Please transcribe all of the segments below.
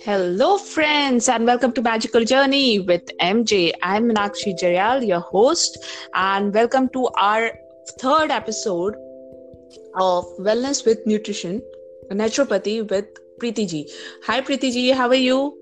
Hello, friends, and welcome to Magical Journey with MJ. I'm Minakshi Jayal, your host, and welcome to our third episode of Wellness with Nutrition, Naturopathy with Preeti ji. Hi, Preeti ji, how are you?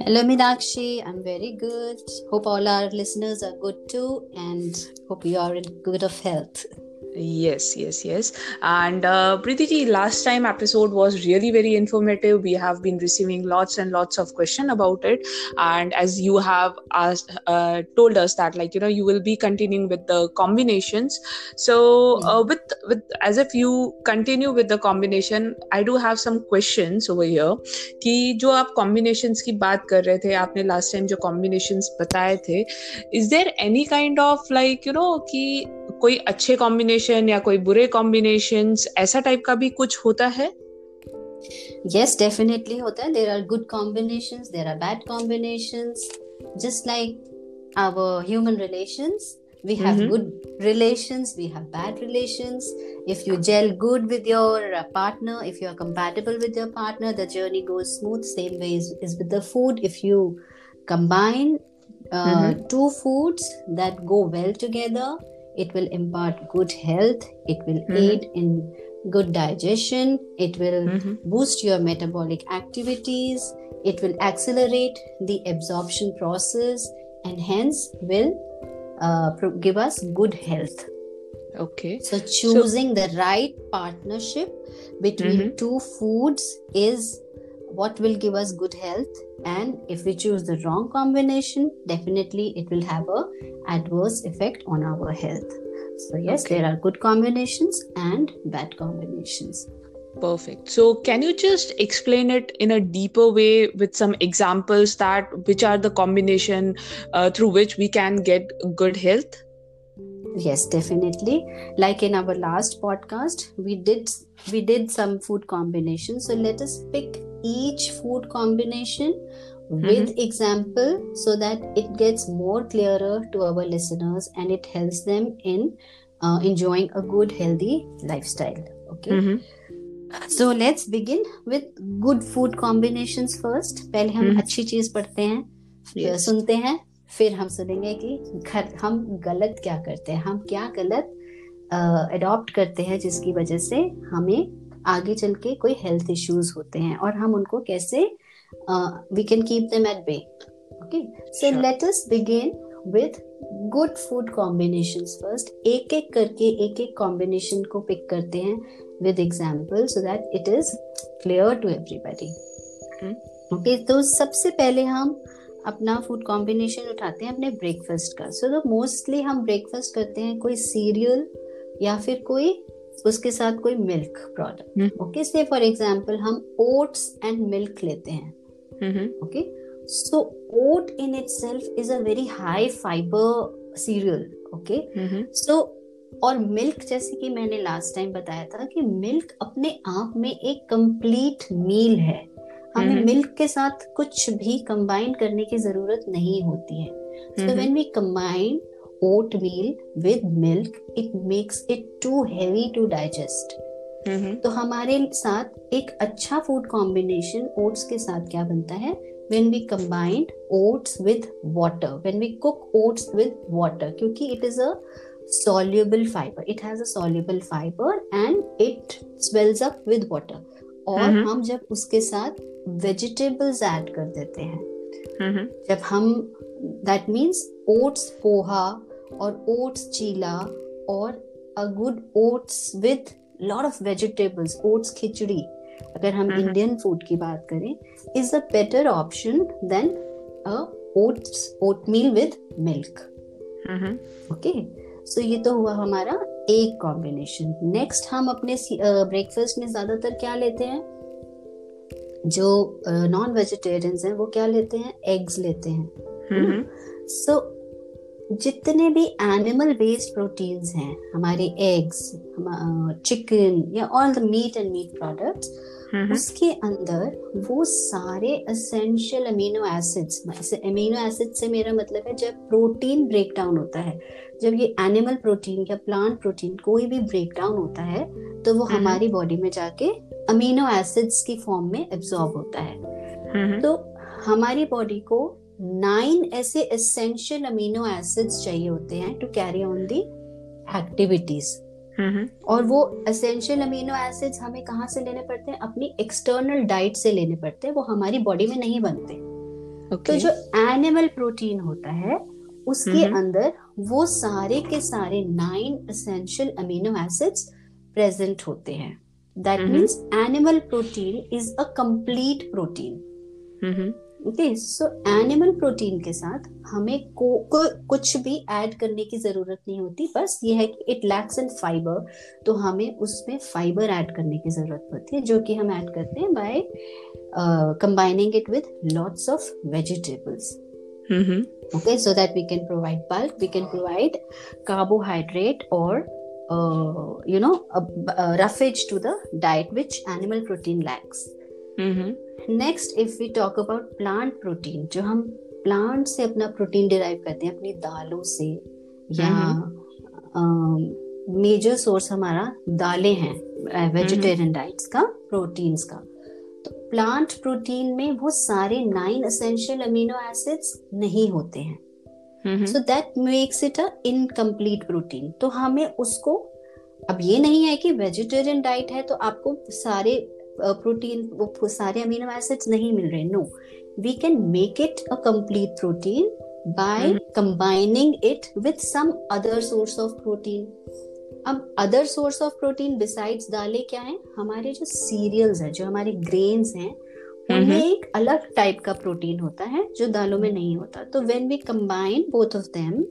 Hello, Minakshi. I'm very good. Hope all our listeners are good too, and hope you are in good of health. Yes, yes, yes. And uh, Preeti ji, last time episode was really very informative. We have been receiving lots and lots of question about it. And as you have asked, uh, told us that like you know you will be continuing with the combinations. So uh, with with as if you continue with the combination, I do have some questions over here. कि जो आप combinations की बात कर रहे थे आपने last time जो combinations बताए थे is there any kind of like you know कि कोई अच्छे कॉम्बिनेशन या कोई बुरे कॉम्बिनेशन ऐसा टाइप का भी कुछ होता है yes definitely hota hai there are good combinations there are bad combinations just like our human relations we have mm-hmm. good relations we have bad relations if you gel good with your uh, partner if you are compatible with your partner the journey goes smooth same way is, is with the food if you combine uh, mm-hmm. two foods that go well together it will impart good health it will mm-hmm. aid in good digestion it will mm-hmm. boost your metabolic activities it will accelerate the absorption process and hence will uh, give us good health okay so choosing so, the right partnership between mm-hmm. two foods is what will give us good health and if we choose the wrong combination definitely it will have a adverse effect on our health. So yes okay. there are good combinations and bad combinations. Perfect. So can you just explain it in a deeper way with some examples that which are the combination uh, through which we can get good health? Yes definitely. Like in our last podcast we did we did some food combinations. So let us pick each food combination with mm-hmm. example so that it gets more clearer to our listeners and it helps them in uh, enjoying a good healthy lifestyle okay mm-hmm. so let's begin with good food combinations first पहले हम mm-hmm. अच्छी चीज़ पढ़ते हैं yes. सुनते हैं फिर हम सुनेंगे कि घर हम गलत क्या करते हैं हम क्या गलत अडॉप्ट uh, करते हैं जिसकी वजह से हमें आगे चल के कोई हेल्थ इश्यूज़ होते हैं और हम उनको कैसे we can keep them at bay okay so let us begin with good food combination first एक एक करके एक एक कॉम्बिनेशन को पिक करते हैं with example so that it is clear to everybody okay तो सबसे पहले हम अपना फ़ूड कॉम्बिनेशन उठाते हैं अपने ब्रेकफास्ट का. सो तो मोस्टली हम ब्रेकफास्ट करते हैं कोई सीरियल या फिर कोई उसके साथ कोई मिल्क प्रोडक्ट ओके से फॉर एग्ज़ाम्पल हम ओट्स एंड मिल्क लेते हैं। Okay so oat in itself is a very high fibre cereal okay so और मिल्क जैसे कि मैंने लास्ट टाइम बताया था कि मिल्क अपने आप में एक कंप्लीट मील है। हमें मिल्क के साथ कुछ भी कंबाइन करने की ज़रूरत नहीं होती है। So when we combine oatmeal with milk it makes it too heavy to digest mm-hmm. तो हमारे साथ एक अच्छा फ़ूड कॉम्बिनेशन ओट्स के साथ क्या बनता है when we combined oats with water when we cook oats with water क्योंकि it is a soluble fiber it has a soluble fiber and it swells up with water और हम जब उसके साथ वेजिटेबल्स ऐड कर देते हैं जब हम दैट मीन्स ओट्स पोहा और ओट्स चीला और a good oats with lot of vegetables oats khichdi. अगर हम इंडियन. फ़ूड की बात करें is a better option than a oats oatmeal with milk okay so ये तो हुआ हमारा एक कॉम्बिनेशन नेक्स्ट हम अपने ब्रेकफास्ट uh, में ज़्यादातर क्या लेते हैं? जो नॉन वेजिटेरियंस हैं वो क्या लेते हैं? एग्स लेते हैं। सो जितने भी एनिमल बेस्ड प्रोटीन्स हैं हमारे एग्स चिकन या all the meat and meat products उसके अंदर वो सारे essential amino acids amino acid से मेरा मतलब है जब प्रोटीन ब्रेक डाउन होता है जब ये एनिमल प्रोटीन या प्लांट प्रोटीन कोई भी ब्रेक डाउन होता है तो वो। हमारी बॉडी में जाके अमीनो एसिड्स की फॉर्म में एब्जॉर्ब होता है। तो हमारी बॉडी को नाइन ऐसे एसेंशियल अमीनो एसिड्स चाहिए होते हैं to carry on the activities और वो एसेंशियल अमीनो एसिड्स हमें कहाँ से लेने पड़ते हैं? अपनी एक्सटर्नल डाइट से लेने पड़ते हैं। वो हमारी बॉडी में नहीं बनते। okay. तो जो एनिमल प्रोटीन होता है उसके। अंदर वो सारे के सारे nine essential amino acids present होते हैं। That. Means animal protein is a complete protein so animal protein के साथ हमें को, को कुछ भी ऐड करने की ज़रूरत नहीं होती बस ये है कि इट लैक्स इन फाइबर तो हमें उसमें फाइबर ऐड करने की ज़रूरत पड़ती है जो कि हम ऐड करते हैं by combining it with lots of vegetables hmm, okay so that we can provide bulk we can provide carbohydrate or uh, you know a, a roughage to the diet which if we talk about plant protein जो हम plant से अपना protein derive करते हैं अपनी दालों से या मेजर सोर्स हमारा दालें हैं वेजिटेरियन डाइट्स का प्रोटीन्स का। तो प्लांट प्रोटीन में वो सारे नाइन एसेंशियल अमीनो एसिड्स नहीं होते हैं। So that makes it a incomplete protein तो हमें उसको अब ये नहीं है कि वेजिटेरियन डाइट है तो आपको सारे प्रोटीन वो सारे अमीनो एसिड्स नहीं मिल रहे no we can make it a complete protein by. Combining it with some other source of protein अब other source of protein besides दालें क्या है हमारे जो सीरियल्स है जो हमारे ग्रेन्स हैं उनमें. एक अलग टाइप का प्रोटीन होता है जो दालों में नहीं होता तो when we combine both of them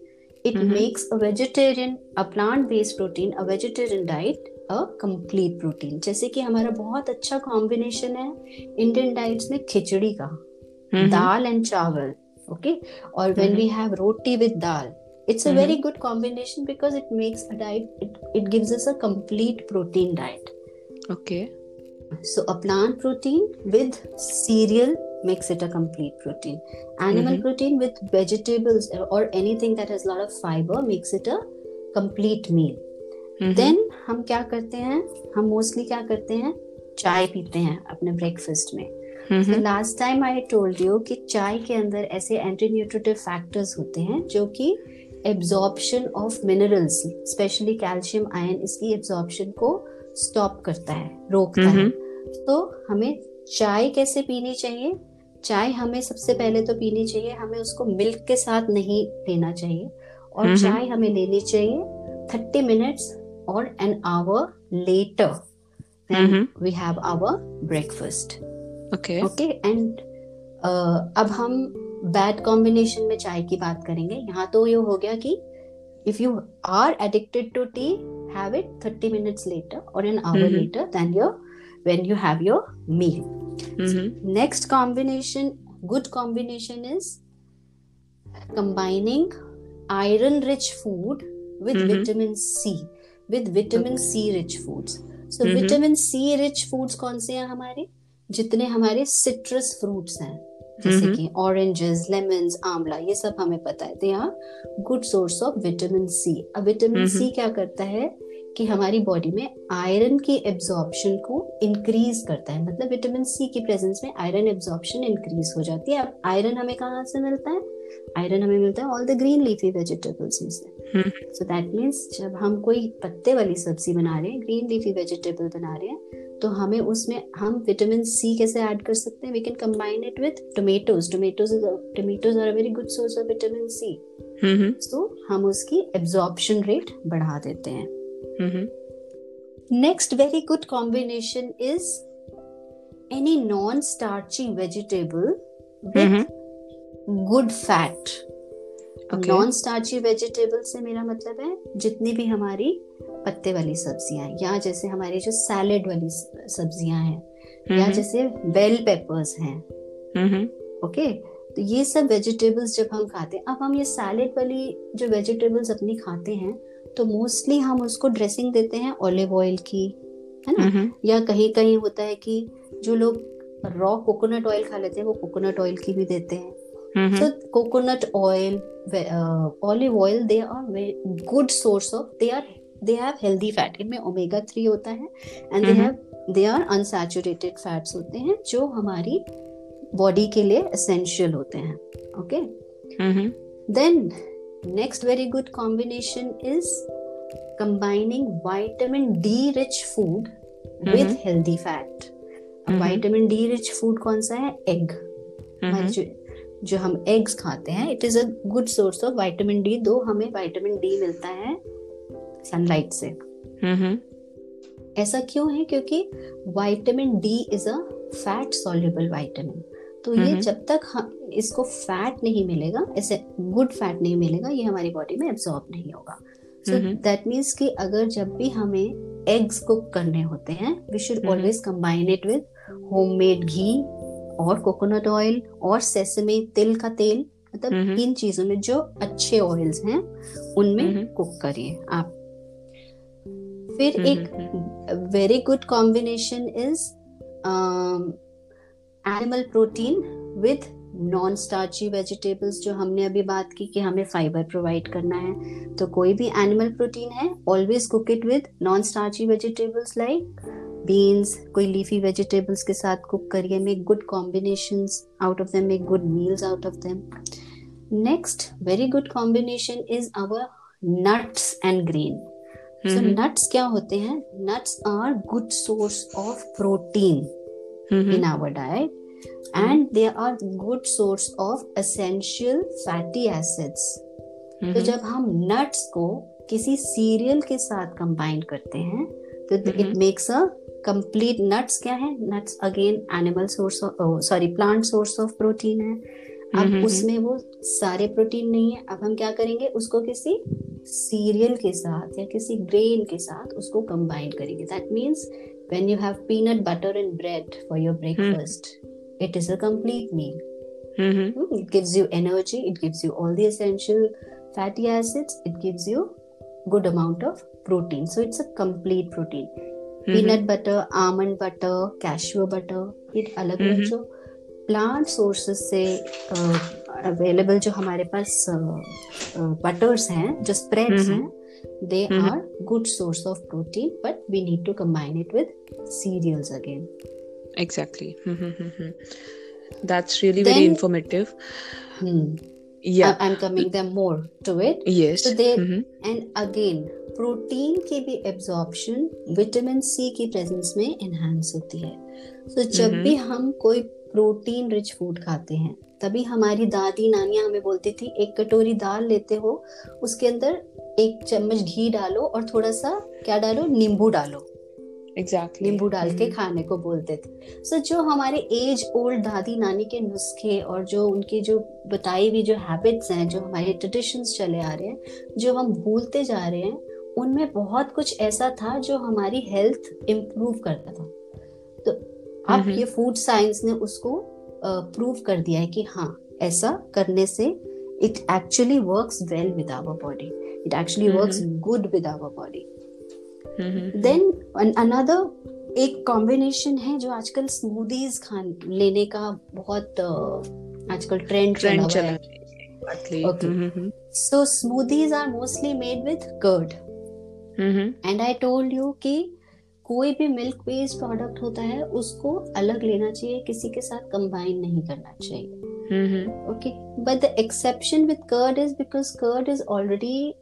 it. Makes a vegetarian a plant based protein a vegetarian diet a complete protein जैसे कि हमारा बहुत अच्छा कॉम्बिनेशन है इंडियन डाइट्स में खिचड़ी का। दाल एंड चावल ओके और when we have roti with dal it's a very good combination because it makes a diet it gives us a complete protein diet okay so a plant protein with cereal makes it a complete protein animal mm-hmm. protein with vegetables or anything that has a lot of fiber makes it then हम क्या करते हैं? हम mostly क्या करते हैं? चाय पीते हैं अपने ब्रेकफास्ट में। Last time I told you कि चाय के अंदर ऐसे एंटी न्यूट्रिटिव फैक्टर्स होते हैं जो कि absorption of minerals specially calcium iron इसकी एब्जॉर्प्शन को स्टॉप करता है रोकता है। तो हमें चाय कैसे पीनी चाहिए? चाय हमें सबसे पहले तो पीनी चाहिए हमें उसको मिल्क के साथ नहीं लेना चाहिए। और हम्म। चाय हमें लेनी चाहिए थर्टी मिनट्स और an hour later hmm. We have our breakfast okay okay and अब हम बैड कॉम्बिनेशन में चाय की बात करेंगे यहाँ तो ये हो गया कि if you are addicted to tea have it thirty minutes later और an hour. Later then your when you have your meal hmm, next combination good combination is combining iron rich food with Mhm. vitamin c with vitamin C rich foods. So vitamin C rich foods कौन से हैं हमारे? जितने हमारे citrus fruits हैं जैसे Mhm. कि oranges lemons आंवला ये सब हमें पता है। They are good source of vitamin C अब विटामिन सी Mhm. क्या करता है कि हमारी बॉडी में आयरन की एब्जॉर्प्शन को इंक्रीज करता है। मतलब विटामिन सी की प्रेजेंस में आयरन एब्जॉर्प्शन इंक्रीज हो जाती है। अब आयरन हमें कहाँ से मिलता है? आयरन हमें मिलता है all the green leafy vegetables में से। सो दैट मीन्स जब हम कोई पत्ते वाली सब्ज़ी बना रहे हैं ग्रीन लीफी वेजिटेबल बना रहे हैं तो हमें उसमें हम विटामिन सी कैसे ऐड कर सकते हैं? We can combine it with tomatoes tomatoes tomatoes are a very good source of vitamin C so हम उसकी एब्जॉर्प्शन रेट बढ़ा देते हैं। Next very good combination is any non non-starchy vegetable with good fat. Non starchy vegetable से मेरा मतलब है जितनी भी हमारी पत्ते वाली सब्ज़ियाँ या जैसे हमारी जो सैलेड वाली सब्ज़ियाँ हैं या जैसे बेल पेपर्स हैं। ओके तो ये सब वेजिटेबल्स जब हम खाते हैं अब हम ये सैलेड वाली जो वेजिटेबल्स अपनी खाते हैं तो मोस्टली हम उसको ड्रेसिंग देते हैं ऑलिव ऑयल की है ना? या कहीं कहीं होता है कि जो लोग रॉ कोकोनट ऑयल खा लेते हैं वो कोकोनट ऑयल की भी देते हैं। Mhm. so coconut oil uh, olive oil they are very good source of they are they have healthy fat इनमें ओमेगा थ्री होता है and they Mhm. Have they are unsaturated fats होते हैं जो हमारी बॉडी के लिए एसेंशियल होते हैं okay Mhm. then next very good combination is combining vitamin d rich food with Mhm. healthy fat Mhm. Vitamin D rich food कौन सा है एग हमारे Mhm. जो जो हम एग्स खाते हैं it is a good source of vitamin D दो हमें विटामिन डी मिलता है सनलाइट से Mhm. ऐसा क्यों है क्योंकि vitamin D is a fat soluble vitamin तो ये। जब तक हम इसको फैट नहीं मिलेगा ऐसे गुड फैट नहीं मिलेगा ये हमारी बॉडी में एब्जॉर्ब नहीं होगा सो। दैट मीन्स कि अगर जब भी हमें एग्स कुक करने होते हैं we should. Always combine it with homemade ghee और कोकोनट ऑयल और सेसमे तिल का तेल मतलब हम्म। इन चीज़ों में जो अच्छे ऑयल्स हैं उनमें हम्म। कुक करिए आप फिर हम्म, एक very good combination is animal protein with non starchy vegetables जो हमने अभी बात की कि हमें फाइबर प्रोवाइड करना है तो कोई भी एनिमल प्रोटीन है always cook it with non starchy vegetables like beans कोई लीफी वेजिटेबल्स के साथ कुक करिए make good combination out of them make good meals out of them next very good combination is our nuts and grain so. Nuts क्या होते हैं? Nuts are good source of protein in our diet and they are good source of essential fatty acids. तो Mhm. जब हम nuts को किसी serial के साथ कंबाइन करते हैं it makes a complete nuts क्या है nuts again animal source of sorry plant source of protein है अब mm-hmm. उसमें वो सारे प्रोटीन नहीं है। अब हम क्या करेंगे? उसको किसी सीरियल के साथ या किसी ग्रेन के साथ उसको कंबाइन करेंगे। That means when you have peanut butter and bread for your breakfast it is a complete meal it gives you energy it gives you all the essential fatty acids it gives you good amount of protein so it's a complete protein Mhm. peanut butter almond butter cashew butter ये अलग अलग Mhm. जो plant sources से available जो हमारे पास butters हैं जो spreads Mhm. हैं they Mhm. are good source of protein but we need to combine it with cereals again Exactly. Mhm. Mhm. That's really very Then- informative. hmm. Yeah. I- I'm coming them more to it yes. so they- Mhm. And again protein की भी absorption vitamin C की presence में enhance होती है तो जब Mhm. भी हम कोई प्रोटीन रिच फ़ूड खाते हैं तभी हमारी दादी नानियाँ हमें बोलती थी एक कटोरी दाल लेते हो उसके अंदर एक चम्मच घी डालो और थोड़ा सा क्या डालो नींबू डालो Exactly. नींबू डाल के Mhm. खाने को बोलते थे सो जो हमारे एज ओल्ड दादी नानी के नुस्खे और जो उनकी जो बताई हुई जो हैबिट्स हैं जो हमारे ट्रेडिशंस चले आ रहे हैं जो हम भूलते जा रहे हैं उनमें बहुत कुछ ऐसा था जो हमारी हेल्थ इम्प्रूव करता था तो अब हम्म। ये फ़ूड साइंस ने उसको प्रूव कर दिया है कि हाँ ऐसा करने से it actually works well with our body it actually hmm. Works good with our body. Then another एक कॉम्बिनेशन है जो आजकल स्मूदीज खान लेने का बहुत आजकल ट्रेंड हुआ चला है है. Mhm. So smoothies are mostly made with curd. And I told you कि कोई भी मिल्क बेस्ड प्रोडक्ट होता है उसको अलग लेना चाहिए किसी के साथ कंबाइन नहीं करना चाहिए Mhm. okay but the exception with curd is because curd is already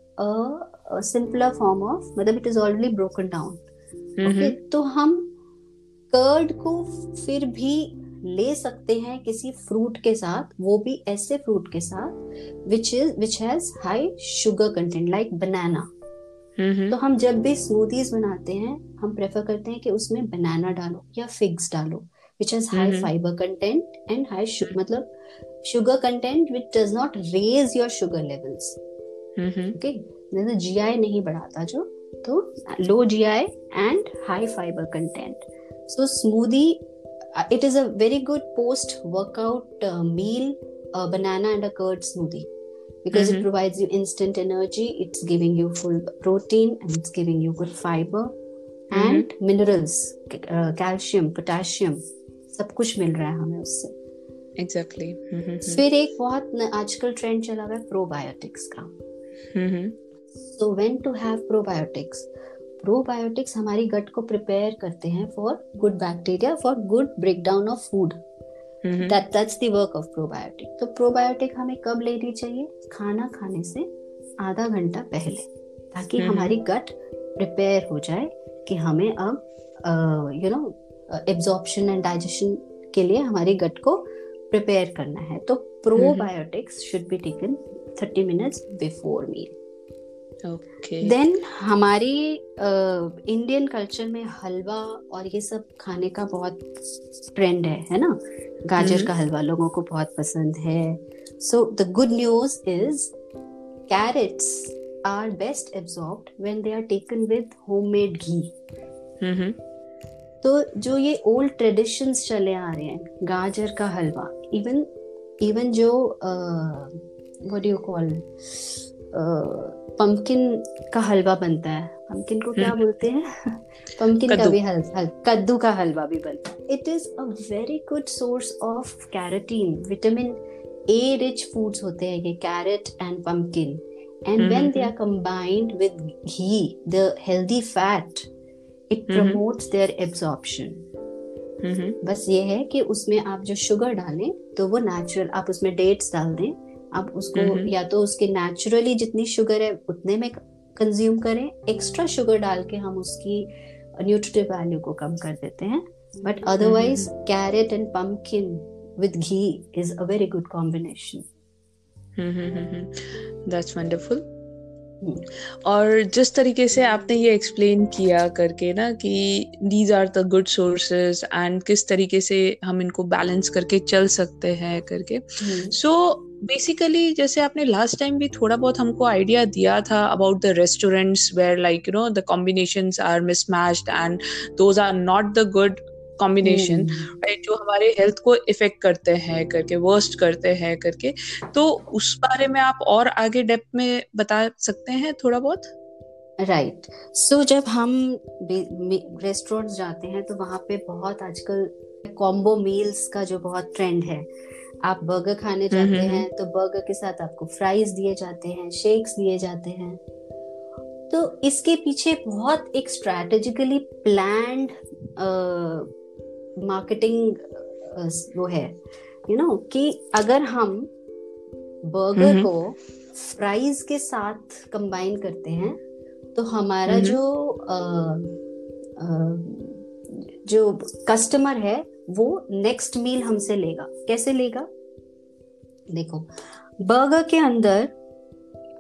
a, form of मतलब it is already broken down Mhm. तो हम कर्ड को फिर भी ले सकते हैं किसी फ्रूट के साथ वो भी ऐसे फ्रूट के साथ which is which has high sugar content like banana. तो हम जब भी स्मूदीज बनाते हैं हम प्रेफर करते हैं कि उसमें बनाना डालो या फिग्स डालो which has high. Fibre content and high मतलब sugar content which does not raise your sugar levels Mhm. जैसे जी आई नहीं बढ़ाता जो तो low G I and high fibre content so smoothie it is a very good post workout meal banana and a curd smoothie because it provides you instant energy it's giving you full protein and it's giving you good fibre and minerals calcium potassium सब कुछ मिल रहा है हमें उससे exactly exactly. mm-hmm. फिर एक बहुत आजकल ट्रेंड चला हुआ है प्रोबायोटिक्स का mm-hmm. So when to have probiotics probiotics हमारी गट को प्रिपेयर करते हैं for good bacteria for good breakdown of food that that's the work of probiotic तो प्रोबायोटिक हमें कब लेनी चाहिए? खाना खाने से आधा घंटा पहले ताकि हम्म। हमारी गट प्रिपेयर हो जाए कि हमें अब you know absorption and digestion के लिए हमारी गट को प्रिपेयर करना है। तो probiotics should be taken 30 minutes before meal okay then हमारी इंडियन कल्चर में हलवा और ये सब खाने का बहुत ट्रेंड है है ना? गाजर हम्म। का हलवा लोगों को बहुत पसंद है। So the good news is carrots are best absorbed when they are taken with homemade ghee तो जो ये ओल्ड ट्रेडिशंस चले आ रहे हैं गाजर का हलवा इवन इवन जो व्हाट डू कॉल पंपकिन का हलवा बनता है। पंपकिन को क्या हम्म। बोलते हैं? पंपकिन का भी हल, हल कद्दू का हलवा भी बनता है। It is a very good source of carotene vitamin A rich foods होते हैं ये carrot and pumpkin and when they. Are combined with ghee the healthy fat it. Promotes their absorption बस ये है कि उसमें आप जो शुगर डालें तो वो नेचुरल आप उसमें डेट्स डाल दें आप उसको हम्म। या तो उसके नेचुरली जितनी शुगर है उतने में कंज्यूम करें। एक्स्ट्रा शुगर डाल के हम उसकी न्यूट्रिटिव वैल्यू को कम कर देते हैं। But otherwise carrot and pumpkin with ghee is a very good combination that's wonderful और जिस तरीके से आपने ये एक्सप्लेन किया करके ना कि these are the good sources and किस तरीके से हम इनको बैलेंस करके चल सकते हैं करके। सो बेसिकली जैसे आपने लास्ट टाइम भी थोड़ा बहुत हमको आइडिया दिया था about the restaurants where like you know the combinations are mismatched and those are not the good combination right जो हमारे हेल्थ को इफ़ेक्ट करते हैं करके वर्स्ट करते हैं करके। तो उस बारे में आप और आगे डेप्थ में बता सकते हैं थोड़ा बहुत? राइट सो जब हम रेस्टोरेंट्स जाते हैं तो वहाँ पे बहुत आजकल कॉम्बो मील्स का जो बहुत ट्रेंड है आप बर्गर खाने जाते हम्म, हैं तो बर्गर के साथ आपको फ्राइज दिए जाते हैं शेक्स दिए जाते हैं तो इसके पीछे बहुत एक स्ट्रैटेजिकली प्लान्ड मार्केटिंग वो है यू you नो know, कि अगर हम बर्गर हम्म। को फ्राइज के साथ कंबाइन करते हैं तो हमारा हम्म। जो अ, अ, जो कस्टमर है वो नेक्स्ट मील हमसे लेगा। कैसे लेगा? देखो बर्गर के अंदर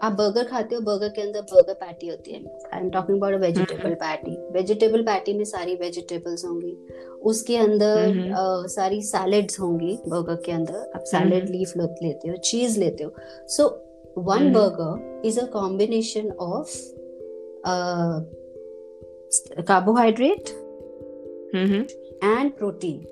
आप बर्गर खाते हो बर्गर के अंदर बर्गर पैटी होती है। I am talking about vegetable patty vegetable patty में सारी वेजिटेबल्स होंगी। उसके अंदर हम्म। अ, सारी सैलेड्स होंगी बर्गर के अंदर। आप सैलेड। लीफ लेते हो चीज़ लेते हो। So one. Burger is a combination of carbohydrate and protein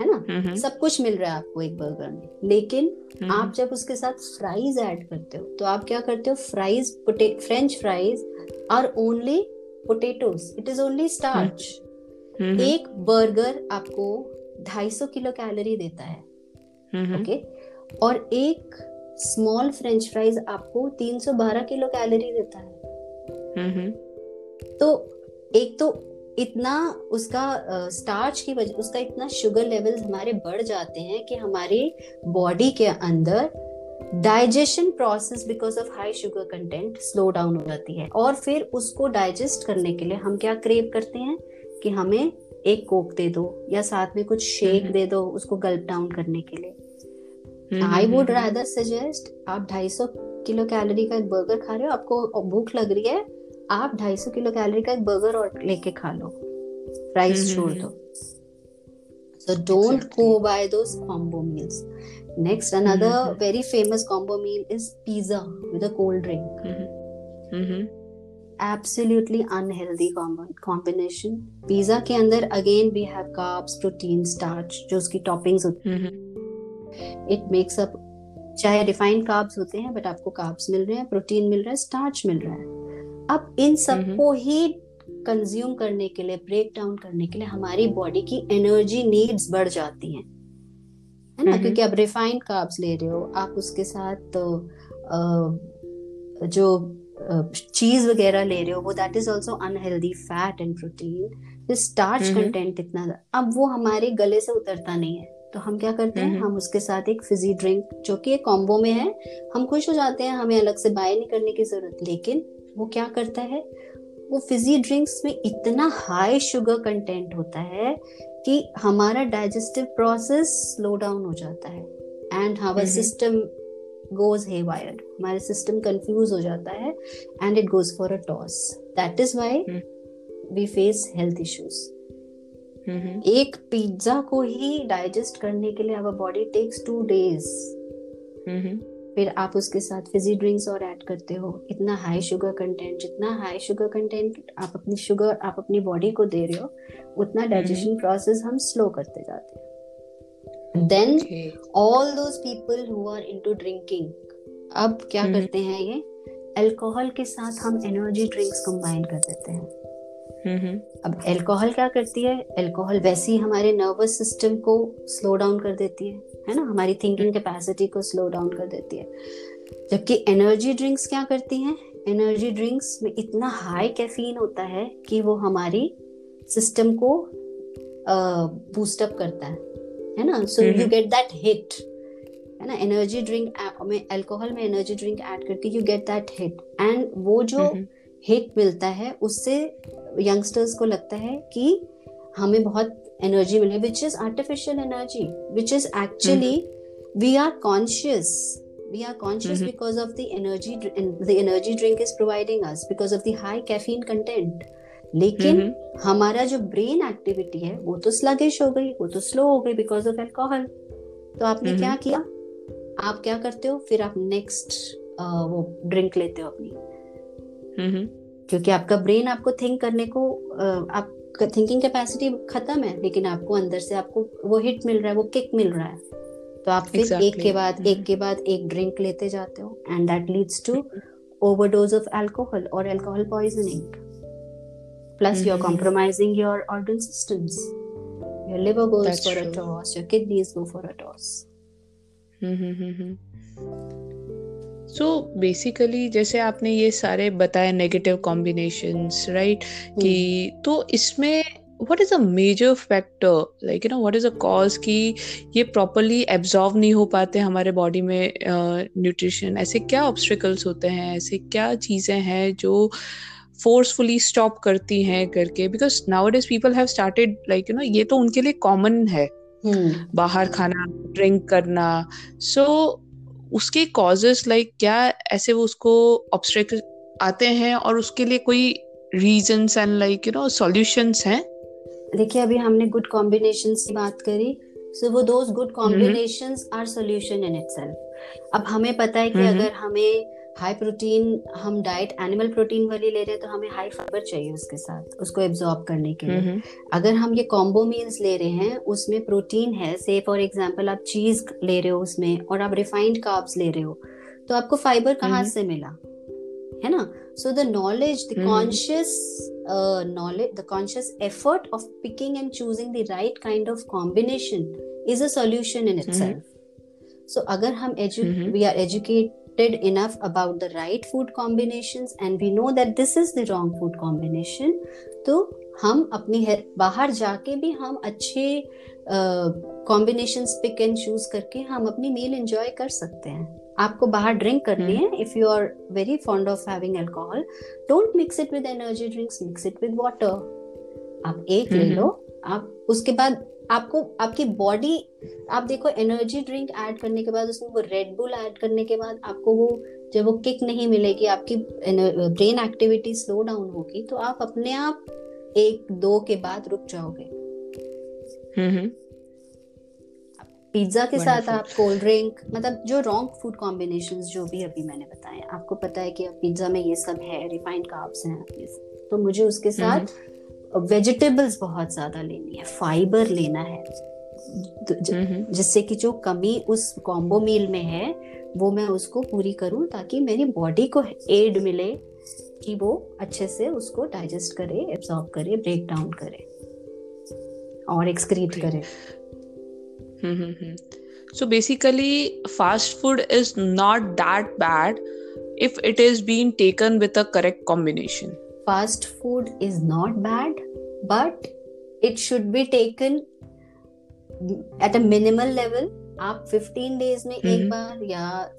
है ना? सब कुछ मिल रहा है आपको एक बर्गर में। लेकिन। आप जब उसके साथ फ्राइज ऐड करते हो तो आप क्या करते हो? Fries French fries are only potatoes it is only starch. एक बर्गर आपको 250 किलो कैलोरी देता है। ओके और एक स्मॉल फ्रेंच फ्राइज आपको 312 किलो कैलोरी देता है। तो एक तो इतना उसका स्टार्च की वजह उसका इतना शुगर लेवल्स हमारे बढ़ जाते हैं कि हमारी बॉडी के अंदर digestion process because of high sugar content slow down हो जाती है और फिर उसको डाइजेस्ट करने के लिए हम क्या क्रेव करते हैं कि हमें एक कोक दे दो या साथ में कुछ शेक हम्म। दे दो उसको गल्प डाउन करने के लिए। आई वुड रादर सजेस्ट आप 250 किलो कैलोरी का एक बर्गर खा रहे हो आपको भूख लग रही है आप ढाई सौ किलो कैलोरी का एक बर्गर और लेके खा लो। राइस हम्म, हम्म, छोड़ हम्म। दो। So don't go by those combo meals next another very famous combo meal is pizza with a cold drink absolutely unhealthy combination pizza के अंदर again we have carbs protein starch जो उसकी toppings होती है it makes up चाहे refined carbs होते हैं but आपको कार्ब्स मिल रहे हैं प्रोटीन मिल रहा है स्टार्च मिल रहा है। अब इन सबको ही कंज्यूम करने के लिए ब्रेक डाउन करने के लिए हमारी बॉडी की एनर्जी नीड्स बढ़ जाती हैं। है ना? क्योंकि आप रिफाइंड कार्ब्स ले रहे हो आप उसके साथ तो, जो चीज़ वगैरह ले रहे हो वो that is also unhealthy fat and protein starch content इतना अब वो हमारे गले से उतरता नहीं है। तो हम क्या करते हैं? हम उसके साथ एक फिजी ड्रिंक जो कि एक कॉम्बो में है। हम खुश हो जाते हैं हमें अलग से बाय नहीं करने की ज़रूरत लेकिन वो क्या करता है? वो फिजी ड्रिंक्स में इतना हाई शुगर कंटेंट होता है कि हमारा डाइजेस्टिव प्रोसेस स्लो डाउन हो जाता है। एंड हमारा सिस्टम गोज हे वायर्ड हमारा सिस्टम कंफ्यूज हो जाता है and it goes for a toss that is why we face health issues एक पिज्जा को ही डाइजेस्ट करने के लिए our body takes two days फिर आप उसके साथ फिजी ड्रिंक्स और ऐड करते हो। इतना हाई शुगर कंटेंट जितना हाई शुगर कंटेंट आप अपनी शुगर आप अपनी बॉडी को दे रहे हो उतना डाइजेशन हम्म। प्रोसेस हम स्लो करते जाते हैं। Then all those people who are into drinking अब क्या हम्म। करते हैं ये? अल्कोहल के साथ हम एनर्जी ड्रिंक्स कंबाइन कर देते हैं। अब अल्कोहल क्या करती है? अल्कोहल वैसे ही हमारे नर्वस सिस्टम को स्लो डाउन कर देती है है ना? हमारी थिंकिंग कैपेसिटी को स्लो डाउन कर देती है। जबकि एनर्जी ड्रिंक्स क्या करती हैं? एनर्जी ड्रिंक्स में इतना हाई कैफीन होता है कि वो हमारी सिस्टम को बूस्टअप करता है है ना? So you get that hit है ना? एनर्जी ड्रिंक में अल्कोहल में एनर्जी ड्रिंक ऐड करके you get that hit and वो जो हिट मिलता है उससे यंगस्टर्स को लगता है कि हमें बहुत एनर्जी मिले which is artificial energy which is actually we are conscious we are conscious mm-hmm. because of the energy the energy drink is providing us because of the high caffeine content लेकिन mm-hmm. हमारा जो brain activity है वो तो sluggish हो गई वो तो स्लो हो गई बिकॉज़ ऑफ़ एल्कोहल तो आपने mm-hmm. क्या किया आप क्या करते हो फिर आप नेक्स्ट वो ड्रिंक लेते हो अपनी. हम्म। क्योंकि आपका ब्रेन आपको थिंक करने को आप थिंकिंग कैपेसिटी खत्म है लेकिन आपको अंदर से आपको वो हिट मिल रहा है वो किक मिल रहा है। तो आप फिर exactly. एक के बाद एक हम्म। के बाद एक ड्रिंक लेते जाते हो and that leads to overdose of alcohol और alcohol poisoning plus you are compromising your organ systems your liver goes for a toss your kidneys go for a toss hmm hmm hmm so so basically जैसे आपने ये सारे बताए negative combinations right कि तो इसमें what is a major factor like you know what is a cause कि ये प्रॉपरली absorb नहीं हो पाते हमारे बॉडी में न्यूट्रिशन uh, ऐसे क्या ऑब्स्टिकल्स होते हैं? ऐसे क्या चीज़ें हैं जो फोर्सफुली स्टॉप करती हैं करके? Because nowadays people have started like you know ये तो उनके लिए कॉमन है। hmm. बाहर खाना ड्रिंक करना। सो so, उसके कॉजेस लाइक like, क्या ऐसे वो उसको ऑब्स्ट्रिकल आते हैं और उसके लिए कोई reasons and like you know solutions हैं? देखिए अभी हमने गुड कॉम्बिनेशन की बात करी सो वो those good combination are solution in itself अब हमें पता है कि अगर हमें हाई प्रोटीन हम डाइट एनिमल प्रोटीन वाली ले रहे हैं तो हमें हाई फाइबर चाहिए उसके साथ उसको एब्जॉर्ब करने के लिए। mm-hmm. अगर हम ये कॉम्बो मील्स ले रहे हैं उसमें प्रोटीन है से फॉर एग्ज़ाम्पल आप चीज़ ले रहे हो उसमें और आप रिफाइंड काब्स ले रहे हो तो आपको फाइबर कहाँ mm-hmm. से मिला? है ना? So the knowledge the conscious knowledge the conscious effort of picking and choosing the right kind of combination is a solution in itself अगर हम edu we are educate educated enough about the right food combinations and we know that this is the wrong food combination तो हम अपनी बाहर जाके भी हम अच्छे कॉम्बिनेशन पिक एंड चूज़ करके हम अपनी मील एंजॉय कर सकते हैं। आपको बाहर ड्रिंक करनी है if you are very fond of having alcohol don't mix it with energy drinks mix it with water आप एक ले लो आप उसके बाद आपको आपकी बॉडी आप देखो एनर्जी ड्रिंक ऐड करने के बाद उसमें वो रेड बुल ऐड करने के बाद आपको वो जब वो किक नहीं मिलेगी आपकी ब्रेन एक्टिविटी स्लो डाउन होगी तो आप अपने आप एक दो के बाद रुक जाओगे। पिज्जा के साथ आप कोल्ड ड्रिंक मतलब जो रॉन्ग फ़ूड कॉम्बिनेशन जो भी अभी मैंने बताया आपको पता है कि पिज्जा में ये सब है रिफाइंड कार्ब्स हैं तो मुझे उसके साथ वेजिटेबल्स बहुत ज़्यादा लेनी है फाइबर लेना है। जिससे कि जो कमी उस कॉम्बो मील में है वो मैं उसको पूरी करूँ ताकि मेरी बॉडी को एड मिले कि वो अच्छे से उसको डाइजेस्ट करे एब्जॉर्ब करे ब्रेक डाउन करे और एक्सक्रीट करे। so basically fast food is not that bad if it is being taken with a correct combination fast food is not bad but it should be taken at a minimal level. आप 15 days में एक बार या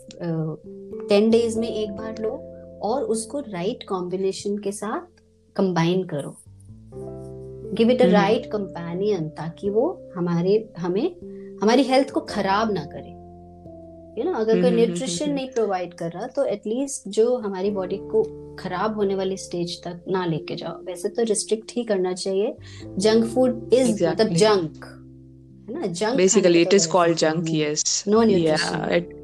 ten days में एक बार लो और उसको right combination के साथ कंबाइन करो। Give it a right companion ताकि वो हमारे हमें हमारी हेल्थ को खराब ना करे। यू नो अगर कोई न्यूट्रिशन नहीं प्रोवाइड कर रहा तो एटलीस्ट जो हमारी बॉडी को खराब होने वाली स्टेज तक ना लेके जाओ वैसे तो रिस्ट्रिक्ट ही करना चाहिए जंक फ़ूड इज़ मतलब जंक है ना junk basically it is called junk yes no nutrition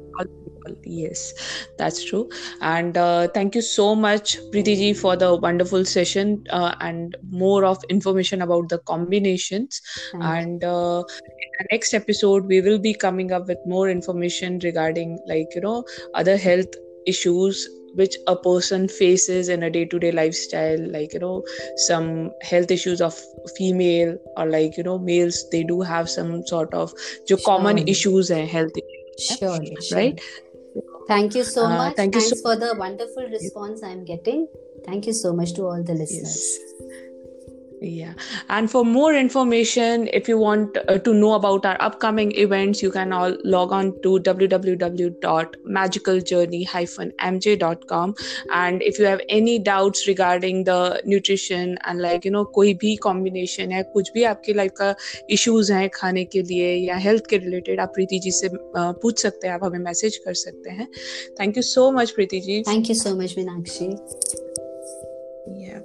yes that's true and uh, thank you so much Preeti ji for the wonderful session uh, and more of information about the combinations Thank and uh, in the next episode we will be coming up with more information regarding like you know other health issues which a person faces in a day-to-day lifestyle like you know some health issues of female or like you know males they do have some sort of jo common issues and health issues, sure, right sure. Thank you so uh, much. Thank you Thanks so for the wonderful response I'm getting. Thank you so much to all the listeners. Yes yeah and for more information if you want uh, to know about our upcoming events you can all log on to www.magicaljourney-mj.com and if you have any doubts regarding the nutrition and like you know कोई भी combination है कुछ भी आपकी life का issues हैं खाने के लिए या हेल्थ के रिलेटेड आप प्रीति जी से पूछ सकते हैं आप हमें मैसेज कर सकते हैं thank you so much Preeti ji thank you so much Meenakshi yeah